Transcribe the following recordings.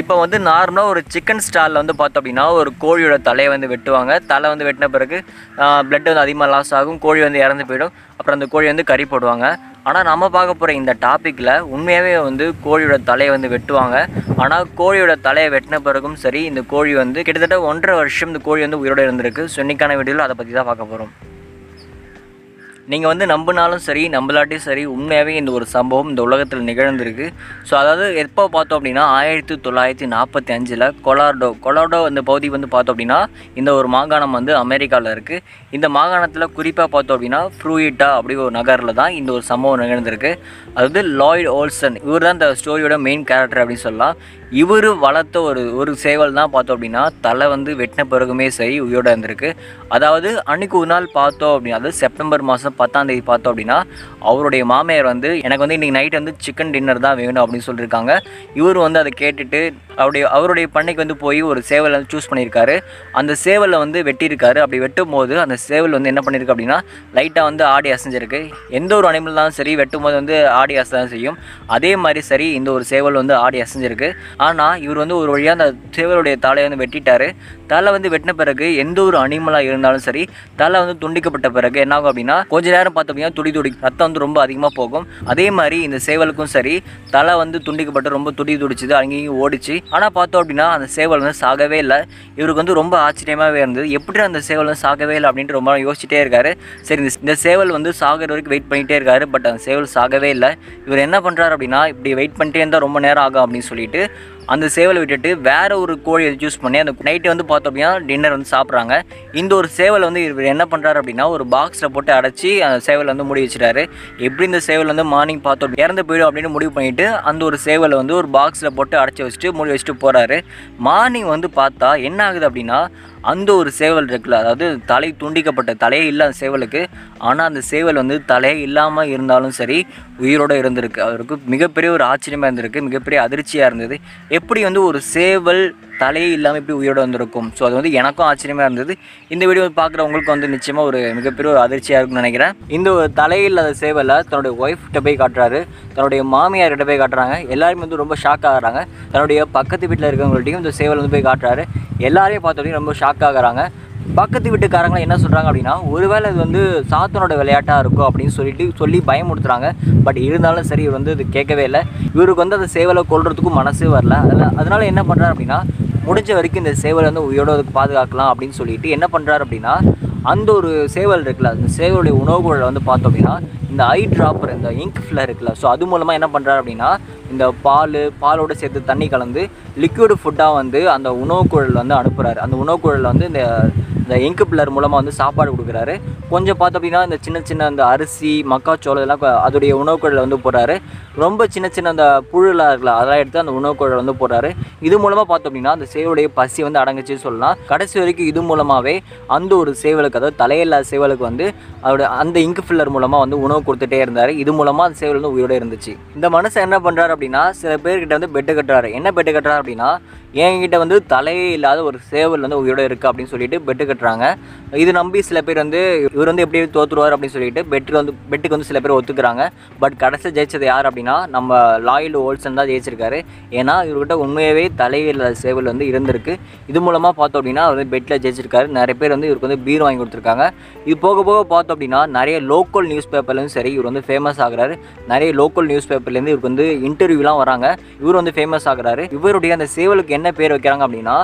இப்போ வந்து நார்மலாக ஒரு சிக்கன் ஸ்டாலில் வந்து பார்த்தோம் அப்படின்னா ஒரு கோழியோட தலையை வந்து வெட்டுவாங்க. தலை வந்து வெட்டின பிறகு பிளட் வந்து அதிகமாக லாஸ் ஆகும். கோழி வந்து இறந்து போயிடும். அப்புறம் அந்த கோழி வந்து கறி போடுவாங்க. ஆனால் நம்ம பார்க்க போகிற இந்த டாப்பிக்கில் உண்மையாகவே வந்து கோழியோட தலையை வந்து வெட்டுவாங்க. ஆனால் கோழியோட தலையை வெட்டின பிறகும் சரி இந்த கோழி வந்து கிட்டத்தட்ட ஒன்றரை வருஷம் இந்த கோழி வந்து உயிரோட இருந்திருக்கு. ஸோ இன்றைக்கான வீடியோவில் அதை பற்றி தான் பார்க்க போகிறோம் நீங்கள் வந்து நம்பினாலும் சரி நம்பலாட்டியும் சரி உண்மையாகவே இந்த ஒரு சம்பவம் இந்த உலகத்தில் நிகழ்ந்திருக்கு. ஸோ அதாவது எப்போ பார்த்தோம் அப்படின்னா ஆயிரத்தி தொள்ளாயிரத்தி நாற்பத்தி அஞ்சில் கொலார்டோ கொலார்டோ இந்த பகுதி வந்து பார்த்தோம் அப்படின்னா இந்த ஒரு மாகாணம் வந்து அமெரிக்காவில் இருக்குது இந்த மாகாணத்தில் குறிப்பாக பார்த்தோம் அப்படின்னா ஃப்ரூயிட்டா அப்படி ஒரு நகரில் தான் இந்த ஒரு சம்பவம் நிகழ்ந்திருக்கு. அதாவது லாய்ட் ஓல்சன் இவர் தான் இந்த ஸ்டோரியோட மெயின் கேரக்டர் அப்படின்னு சொல்லலாம். இவர் வளர்த்த ஒரு ஒரு சேவல் தான் பார்த்தோம் அப்படின்னா தலை வந்து வெட்டின பிறகுமே சரி உயிரோட இருந்திருக்கு. அதாவது அன்னைக்கு ஒரு நாள் பார்த்தோம் அப்படின்னா அது செப்டம்பர் மாதம் பத்தாம் தேதி பார்த்தோம் அப்படின்னா அவருடைய மாமியார் வந்து எனக்கு வந்து இன்றைக்கி நைட் வந்து சிக்கன் டின்னர் தான் வேணும் அப்படின்னு சொல்லியிருக்காங்க. இவர் வந்து அதை கேட்டுட்டு அவருடைய அவருடைய பண்ணைக்கு வந்து போய் ஒரு சேவலை வந்து சூஸ் பண்ணியிருக்காரு. அந்த சேவலை வந்து வெட்டியிருக்காரு. அப்படி வெட்டும் போது அந்த சேவல் வந்து என்ன பண்ணியிருக்கு அப்படின்னா லைட்டாக வந்து ஆடி அசைஞ்சிருக்கு. எந்த ஒரு அனிமல் தான் சரி வெட்டும் போது வந்து ஆடி அசை தான் செய்யும். அதே மாதிரி சரி இந்த ஒரு சேவல் வந்து ஆடி அசைஞ்சிருக்கு. ஆனால் இவர் வந்து ஒரு வழியாக அந்த சேவலுடைய தலையை வந்து வெட்டிட்டாரு. தலை வந்து வெட்டின பிறகு எந்த ஒரு அனிமலாக இருந்தாலும் சரி தலை வந்து துண்டிக்கப்பட்ட பிறகு என்ன ஆகும் அப்படின்னா கொஞ்ச நேரம் பார்த்தோம் அப்படின்னா துடி துடி ரத்தம் வந்து ரொம்ப அதிகமாக போகும். அதே மாதிரி இந்த சேவலுக்கும் சரி தலை வந்து துண்டிக்கப்பட்டு ரொம்ப துடி துடிச்சுது அங்கேயும் ஓடிச்சு. ஆனால் பார்த்தோம் அப்படின்னா அந்த சேவல் வந்து சாகவே இல்லை. இவருக்கு வந்து ரொம்ப ஆச்சரியமாகவே இருந்தது. எப்படி அந்த சேவல் வந்து சாகவே இல்லை அப்படின்ட்டு ரொம்ப யோசிச்சுட்டே இருக்காரு. சரி இந்த இந்த சேவல் வந்து சாகிற வரைக்கும் வெயிட் பண்ணிகிட்டே இருக்காரு பட் அந்த சேவல் சாகவே இல்லை. இவர் என்ன பண்ணுறாரு அப்படின்னா இப்படி வெயிட் பண்ணிட்டே இருந்தால் ரொம்ப நேரம் ஆகும் அப்படின்னு சொல்லிட்டு அந்த சேவலை விட்டுட்டு வேற ஒரு கோழியை சூஸ் பண்ணி அந்த நைட்டு வந்து பார்த்தோம் அப்படின்னா டின்னர் வந்து சாப்பிட்றாங்க. இந்த ஒரு சேவலை வந்து இவர் என்ன பண்ணுறாரு அப்படின்னா ஒரு பாக்ஸில் போட்டு அடைச்சி அந்த சேவலை வந்து மூடி வச்சுட்டாரு. எப்படி இந்த சேவல் வந்து மார்னிங் பார்த்தோம் இறந்து போயிடும் அப்படின்னு முடிவு பண்ணிட்டு அந்த ஒரு சேவலை வந்து ஒரு பாக்ஸில் போட்டு அடைச்சி வச்சுட்டு மூடி வச்சுட்டு போகிறாரு மார்னிங் வந்து பார்த்தா என்ன ஆகுது அப்படின்னா அந்த ஒரு சேவல் இருக்குல்ல அதாவது தலை துண்டிக்கப்பட்ட தலையே இல்லை அந்த சேவலுக்கு ஆனால் அந்த சேவல் வந்து தலையே இல்லாமல் இருந்தாலும் சரி உயிரோடு இருந்திருக்கு. அவருக்கு மிகப்பெரிய ஒரு ஆச்சரியமாக இருந்திருக்கு மிகப்பெரிய அதிர்ச்சியாக இருந்தது. எப்படி வந்து ஒரு சேவல் தலையே இல்லாமல் எப்படி உயிரோடு வந்திருக்கும்? ஸோ அது வந்து எனக்கும் ஆச்சரியமாக இருந்தது. இந்த வீடியோ பார்க்குறவங்களுக்கு வந்து நிச்சயமாக ஒரு மிகப்பெரிய ஒரு அதிர்ச்சியாக இருக்கும்னு நினைக்கிறேன். இந்த ஒரு தலையில்லாத சேவலை தன்னுடைய ஒய்ஃப்கிட்ட போய் காட்டுறாரு. தன்னுடைய மாமியார்கிட்ட போய் காட்டுறாங்க. எல்லாருமே வந்து ரொம்ப ஷாக் ஆகுறாங்க. தன்னுடைய பக்கத்து வீட்டில் இருக்கவங்கள்ட்டையும் இந்த சேவல் வந்து போய் காட்டுறாரு. எல்லாரையும் பார்த்தோன்னே ரொம்ப ஷாக் ஆகுறாங்க. பக்கத்து வீட்டுக்காரங்க என்ன சொல்கிறாங்க அப்படின்னா ஒருவேளை இது வந்து சாத்தனோட விளையாட்டாக இருக்கும் அப்படின்னு சொல்லிட்டு சொல்லி பயமுடுத்துகிறாங்க பட் இருந்தாலும் சரி இவர் வந்து இது கேட்கவே இல்லை. இவருக்கு வந்து அந்த சேவலை கொள்றதுக்கும் மனசே வரல. அதில் அதனால் என்ன பண்ணுறாரு அப்படின்னா முடிஞ்ச வரைக்கும் இந்த சேவலை வந்து உயிரோட பாதுகாக்கலாம் அப்படின்னு சொல்லிட்டு என்ன பண்ணுறாரு அப்படின்னா அந்த ஒரு சேவல் இருக்குல்ல அந்த சேவலுடைய உணவுகளை வந்து பார்த்தோம் அப்படின்னா இந்த ஐ ட்ராப்பர் இந்த இங்க் ஃபில்லர் இருக்குல்ல ஸோ அது மூலமாக என்ன பண்ணுறாரு அப்படின்னா இந்த பால் பாலோடு சேர்த்து தண்ணி கலந்து லிக்விட் ஃபுட்டாக வந்து அந்த உணவுக்குழல் வந்து அனுப்புகிறாரு அந்த உணவுக்குழலில் வந்து இந்த இந்த இங்கு பில்லர் மூலமாக வந்து சாப்பாடு கொடுக்குறாரு. கொஞ்சம் பார்த்தோம் அப்படின்னா இந்த சின்ன சின்ன அந்த அரிசி மக்காச்சோளம் இதெல்லாம் அதோடைய உணவுக்குழலில் வந்து போடுறாரு. ரொம்ப சின்ன சின்ன அந்த புழுலாம் இருக்குல்ல அதெல்லாம் எடுத்து அந்த உணவுக்குழல் வந்து போடுறாரு. இது மூலமாக பார்த்தோம் அப்படின்னா அந்த சேவலுடைய பசி வந்து அடங்குச்சுன்னு சொல்லலாம். கடைசி வரைக்கும் இது மூலமாகவே அந்த ஒரு சேவலுக்கு அதாவது தலையில்லாத சேவலுக்கு வந்து அதோட அந்த இங்கு ஃபில்லர் மூலமாக வந்து உணவு கொடுத்துட்டே இருந்தார். இது மூலமாக அந்த சேவல் வந்து உயிரோட இருந்துச்சு. இந்த மனுஷன் என்ன பண்ணுறாரு அப்படின்னா சில பேர்கிட்ட வந்து பெட்டு கட்டுறாரு. என்ன பெட்டு கட்டுறாரு அப்படின்னா என்கிட்ட வந்து தலையே இல்லாத ஒரு சேவல் வந்து உயிரோட இருக்குது அப்படின்னு சொல்லிட்டு பெட்டு கட்டுறாங்க இது நம்பி சில பேர் வந்து இவர் வந்து எப்படி தோற்றுருவார் அப்படின்னு சொல்லிட்டு பெட்டுக்கு வந்து பெட்டுக்கு வந்து சில பேர் ஒத்துக்கிறாங்க. பட் கடைசி ஜெயிச்சது யார் அப்படின்னா நம்ம லாயல் ஓல்சன் தான் ஜெயிச்சிருக்காரு. ஏன்னா இவர்கிட்ட உண்மையாகவே தலையில்லாத சேவல் வந்து இருந்திருக்கு. இது மூலமாக பார்த்தோம் அப்படின்னா அவர் வந்து பெட்டில் ஜெயிச்சிருக்காரு. நிறைய பேர் வந்து இவருக்கு வந்து பீர் வாங்கி கொடுத்துருக்காங்க. இது போக போக பார்த்தோம் அப்படின்னா நிறைய லோக்கல் நியூஸ் பேப்பர்லேயும் சரி இவர் வந்து ஃபேமஸ் ஆகிறாரு. நிறைய லோக்கல் நியூஸ் பேப்பர்லேருந்து இவருக்கு வந்து இன்டர்வியூலாம் வராங்க. இவர் வந்து ஃபேமஸ் ஆகிறாரு. இவருடைய அந்த சேவலுக்கு என்ன பேர் வைக்கிறாங்க அப்படின்னா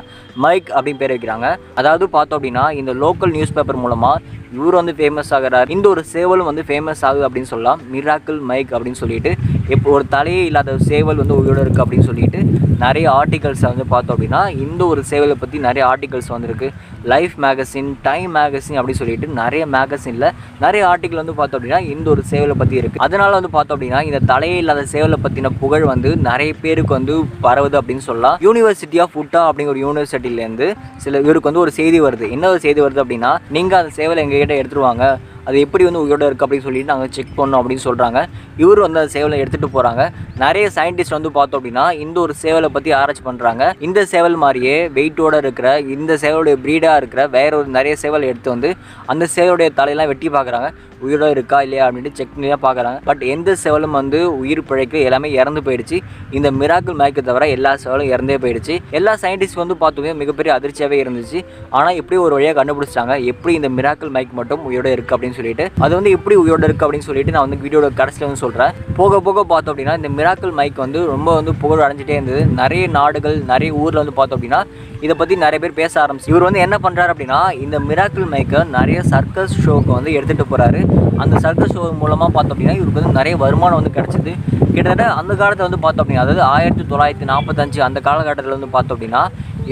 மைக் அப்படின்னு பேர் வைக்கிறாங்க. அதாவது பார்த்தோம் அப்படின்னா இந்த லோக்கல் நியூஸ் பேப்பர் மூலமாக இவர் வந்து ஃபேமஸ் ஆகிறார். இந்த ஒரு சேவலும் வந்து ஃபேமஸ் ஆகுது அப்படின்னு சொல்லலாம். மிராக்கிள் மைக் அப்படின்னு சொல்லிட்டு இப்போ ஒரு தலையே இல்லாத சேவல் வந்து உயிரோட இருக்குது அப்படின்னு சொல்லிட்டு நிறைய ஆர்டிகல்ஸை வந்து பார்த்தோம் அப்படின்னா இந்த ஒரு சேவலை பற்றி நிறைய ஆர்டிகல்ஸ் வந்திருக்கு. லைஃப் மேகசின் டைம் மேகசின் அப்படின்னு சொல்லிட்டு நிறைய மேகசினில் நிறைய ஆர்டிக்கல் வந்து பார்த்தோம் அப்படின்னா இந்த ஒரு சேவலை பற்றி இருக்குது அதனால் வந்து பார்த்தோம் அப்படின்னா இந்த தலையே இல்லாத சேவலை பற்றின புகழ் வந்து நிறைய பேருக்கு வந்து பரவுது அப்படின்னு சொல்லலாம். யூனிவர்சிட்டி ஆஃப் உட்டா அப்படிங்கிற ஒரு யூனிவர்சிட்டிலேருந்து சில இவருக்கு வந்து ஒரு செய்தி வருது. என்ன ஒரு செய்தி வருது அப்படின்னா நீங்கள் அந்த சேவலை எங்ககிட்ட எடுத்துருவாங்க அது எப்படி வந்து உயிரோட இருக்குது அப்படின்னு சொல்லிட்டு நாங்கள் செக் பண்ணோம் அப்படின்னு சொல்கிறாங்க இவர் வந்து அந்த சேவலை எடுத்துகிட்டு போகிறாங்க நிறைய சயின்டிஸ்ட் வந்து பார்த்தோம் அப்படின்னா இந்த ஒரு சேவலை பற்றி ஆராய்ச்சி பண்ணுறாங்க இந்த சேவல் மாதிரியே வெயிட்டோடு இருக்கிற இந்த சேவலுடைய ப்ரீடாக இருக்கிற வேற ஒரு நிறைய சேவலை எடுத்து வந்து அந்த சேவலுடைய தலையெல்லாம் வெட்டி பார்க்குறாங்க. உயிரோட இருக்கா இல்லையா அப்படின்ட்டு செக் பண்ணி தான் பார்க்குறாங்க. பட் எந்த சேவலும் வந்து உயிர் பிழைக்க எல்லாமே இறந்து போயிடுச்சு. இந்த மிராக்கிள் மேய்க்க தவிர எல்லா சேவலும் இறந்தே போயிடுச்சு. எல்லா சயின்டிஸ்ட் வந்து பார்த்தோமே மிகப்பெரிய அதிர்ச்சியாகவே இருந்துச்சு. ஆனால் எப்படி ஒரு வழியாக கண்டுபிடிச்சிட்டாங்க? எப்படி இந்த மிராக்கிள் மைக் மட்டும் உயிரோட இருக்குது அப்படின்னு சொல்லிட்டு அது வந்து எப்படி உயிரோட இருக்குது அப்படின்னு சொல்லிட்டு நான் வந்து வீடியோட கடைசியில் வந்து சொல்கிறேன் போக போக பார்த்தோம் அப்படின்னா இந்த மிராக்கல் மைக் வந்து ரொம்ப வந்து புகழ் அடைஞ்சிட்டே இருந்தது. நிறைய நாடுகள் நிறைய ஊரில் வந்து பார்த்தோம் அப்படின்னா இதை பற்றி நிறைய பேர் பேச ஆரம்பிச்சு இவர் வந்து என்ன பண்ணுறாரு அப்படின்னா இந்த மிராக்கிள் மைக்கை நிறைய சர்க்கஸ் ஷோக்கு வந்து எடுத்துகிட்டு போகிறாரு அந்த சர்க்கஸ் ஷோ மூலமாக பார்த்தோம் அப்படின்னா இவருக்கு வந்து நிறைய வருமானம் வந்து கிடச்சிது. கிட்டத்தட்ட அந்த காலத்தில் வந்து பார்த்தோம் அப்படின்னா அதாவது ஆயிரத்தி தொள்ளாயிரத்தி நாற்பத்தஞ்சு அந்த காலகட்டத்தில் வந்து பார்த்தோம் அப்படின்னா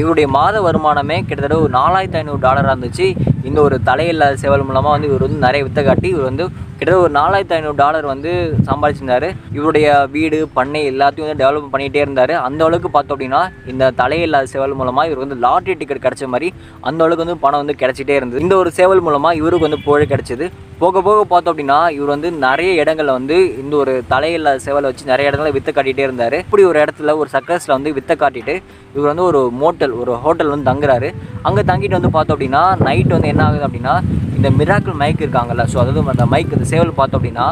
இவருடைய மாத வருமானமே கிட்டத்தட்ட ஒரு நாலாயிரத்தி ஐநூறு டாலராக இருந்துச்சு. இந்த ஒரு தலையில்லாத சேவல் மூலமாக வந்து இவர் வந்து நிறைய வித்த காட்டி இவர் வந்து கிட்டத்தட்ட ஒரு நாலாயிரத்தி ஐநூறு டாலர் வந்து சம்பாதிச்சிருந்தார். இவருடைய வீடு பண்ணை எல்லாத்தையும் வந்து டெவலப் பண்ணிகிட்டே இருந்தார். அந்த அளவுக்கு பார்த்தோம் அப்படின்னா இந்த தலையில்லாத சேவல் மூலமாக இவருக்கு வந்து லாட்ரி டிக்கெட் கிடைச்ச மாதிரி அந்த அளவுக்கு வந்து பணம் வந்து கிடச்சிட்டே இருந்தது. இந்த ஒரு சேவல் மூலமாக இவருக்கு வந்து புகழ் கிடச்சிது. போக போக பார்த்தோம் அப்படின்னா இவர் வந்து நிறைய இடங்களில் வந்து இந்த ஒரு தலையில்லாத சேவலை வச்சு நிறைய இடங்களில் வித்தை காட்டிகிட்டே இருந்தார். இப்படி ஒரு இடத்துல ஒரு சர்க்கஸில் வந்து வித்தை காட்டிட்டு இவர் வந்து ஒரு மோட்டல் ஒரு ஹோட்டல் வந்து தங்குறாரு. அங்கே தங்கிட்டு வந்து பார்த்தோம் அப்படின்னா நைட் வந்து என்ன ஆகுது அப்படின்னா இந்த மிராக்கிள் மைக் இருக்காங்கல்ல ஸோ அதாவது அந்த மைக் இந்த சேவல் பார்த்தோம் அப்படின்னா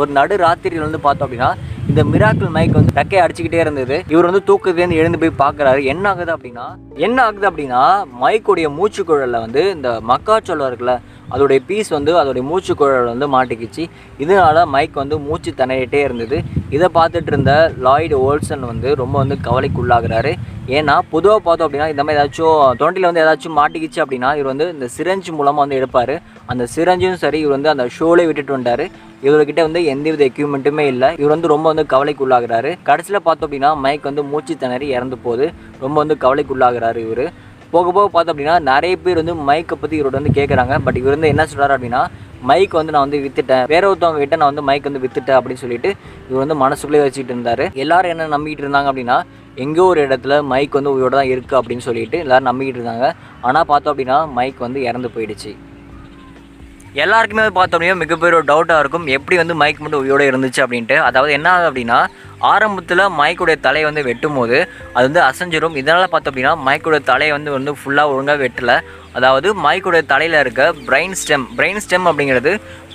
ஒரு நடு ராத்திரியில் வந்து பார்த்தோம் அப்படின்னா இந்த மிராக்கிள் மைக் வந்து டக்கையை அடிச்சுக்கிட்டே இருந்தது. இவர் வந்து தூக்கத்துலேருந்து எழுந்து போய் பார்க்குறாரு. என்ன ஆகுது அப்படின்னா என்ன ஆகுது அப்படின்னா மைக்குடைய மூச்சுக்குழலில் வந்து இந்த மக்காச்சோளம் இருக்குல்ல அதோடைய பீஸ் வந்து அதோடைய மூச்சுக்குழல் வந்து மாட்டிக்கிச்சு. இதனால மைக் வந்து மூச்சு திணறிட்டே இருந்தது. இதை பார்த்துட்டு இருந்த லாய்டு ஓல்சன் வந்து ரொம்ப வந்து கவலைக்குள்ளாகிறாரு. ஏன்னா பொதுவாக பார்த்தோம் அப்படின்னா இந்த மாதிரி ஏதாச்சும் தொண்டில் வந்து ஏதாச்சும் மாட்டிக்கிச்சு அப்படின்னா இவர் வந்து இந்த சிரஞ்சு மூலமாக வந்து எடுப்பார். அந்த சிரஞ்சும் சரி இவர் வந்து அந்த ஷோலே விட்டுட்டு வந்தார் இவர்கிட்ட வந்து எந்தவித எக்யூப்மெண்ட்டுமே இல்லை. இவர் வந்து ரொம்ப வந்து கவலைக்குள்ளாகிறாரு. கடைசியில் பார்த்தோம் அப்படின்னா மைக் வந்து மூச்சு திணறி இறந்து போகுது ரொம்ப வந்து கவலைக்குள்ளாகிறாரு இவர். போக போக பார்த்தோம் அப்படின்னா நிறைய பேர் வந்து மைக்கை பற்றி இவரோட வந்து கேட்குறாங்க பட் இவர் வந்து என்ன சொல்கிறாரு அப்படின்னா மைக் வந்து நான் வந்து வித்துட்டேன். வேற ஒருத்தவங்க கிட்ட நான் வந்து மைக் வந்து வித்துட்டேன் அப்படின்னு சொல்லிட்டு இவர் வந்து மனசுக்குள்ளே வச்சுட்டு இருந்தார். எல்லாரும் என்ன நம்பிக்கிட்டு இருந்தாங்க அப்படின்னா எங்கேயோ ஒரு இடத்துல மைக் வந்து உயிரோட தான் இருக்குது அப்படின்னு சொல்லிட்டு எல்லாரும் நம்பிக்கிட்டு இருந்தாங்க. ஆனால் பார்த்தோம் அப்படின்னா மைக் வந்து இறந்து போயிடுச்சு. எல்லாருக்குமே வந்து மிகப்பெரிய ஒரு டவுட்டாக இருக்கும். எப்படி வந்து மைக் மட்டும் உயிரோட இருந்துச்சு அப்படின்ட்டு. அதாவது என்ன அப்படின்னா ஆரம்பத்தில் மைக்குடைய தலையை வந்து வெட்டும் போது அது வந்து அசைஞ்சிரும். இதனால் பார்த்தோம் அப்படின்னா மைக்குடைய தலையை வந்து வந்து ஃபுல்லாக ஒழுங்காக வெட்டலை. அதாவது மைக்குடைய தலையில் இருக்க பிரெயின் ஸ்டெம் பிரெயின் ஸ்டெம் அப்படிங்கிறது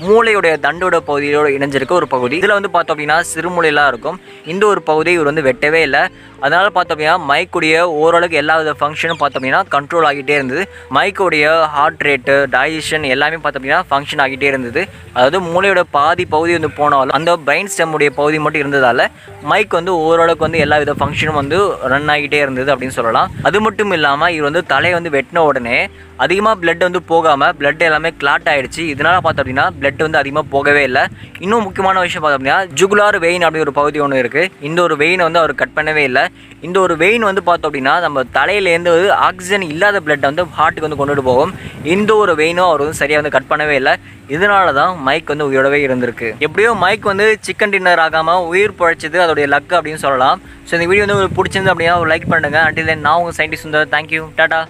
மூளையுடைய தண்டோட பகுதியோட இணைஞ்சிருக்க ஒரு பகுதி. இதில் வந்து பார்த்தோம் அப்படின்னா சிறுமூலையெல்லாம் இருக்கும். இந்த ஒரு பகுதியை இவர் வந்து வெட்டவே இல்லை. அதனால் பார்த்தோம் அப்படின்னா மைக்குடைய ஓரளவுக்கு எல்லா வித ஃபங்க்ஷனும் பார்த்தோம் அப்படின்னா கண்ட்ரோல் ஆகிட்டே இருந்தது. மைக்குடைய ஹார்ட் ரேட்டு டைஜஷன் எல்லாமே பார்த்தோம் அப்படின்னா ஃபங்க்ஷன் ஆகிட்டே இருந்தது. அதாவது மூளையோட பாதி பகுதி வந்து போனாலும் அந்த பிரெயின் ஸ்டெம்முடைய பகுதி மட்டும் இருந்ததால் மைக் வந்து ஓரளவுக்கு வந்து எல்லா வித ஃபங்க்ஷனும் வந்து ரன் ஆகிட்டே இருந்தது அப்படின்னு சொல்லலாம். அது மட்டும் இல்லாமல் இவர் வந்து தலையை வந்து வெட்டின உடனே அதிகமாக பிளட் வந்து போகாமல் பிளட் எல்லாமே கிளாட் ஆகிடுச்சு இதனால் பார்த்தோம் அப்படின்னா பிளட் வந்து அதிகமாக போகவே இல்லை. இன்னும் முக்கியமான விஷயம் பார்த்தோம் அப்படின்னா ஜுகுலார் வெயின் அப்படி ஒரு பகுதி ஒன்று இருக்குது இந்த ஒரு வெயினை வந்து அவர் கட் பண்ணவே இல்லை. இந்த ஒரு வெயின் வந்து பார்த்தோம் அப்படின்னா நம்ம தலையிலேருந்து ஆக்சிஜன் இல்லாத பிளட்டை வந்து ஹார்ட்டுக்கு வந்து கொண்டுட்டு போகும். இந்த ஒரு வெயினும் அவர் வந்து சரியாக வந்து கட் பண்ணவே இல்லை. இதனால தான் மைக் வந்து உயிரோடவே இருந்திருக்கு. எப்படியோ மைக் வந்து சிக்கன் டின்னர் ஆகாமல் உயிர் பழைச்சது அதோடைய லக் அப்படின்னு சொல்லலாம். ஸோ இந்த வீடியோ வந்து உங்களுக்கு பிடிச்சிருந்து அப்படின்னா ஒரு லைக் பண்ணுங்கள் அண்டில் நான் உங்கள் சயின்டிஸ்ட் வந்து தேங்க்யூ டாடா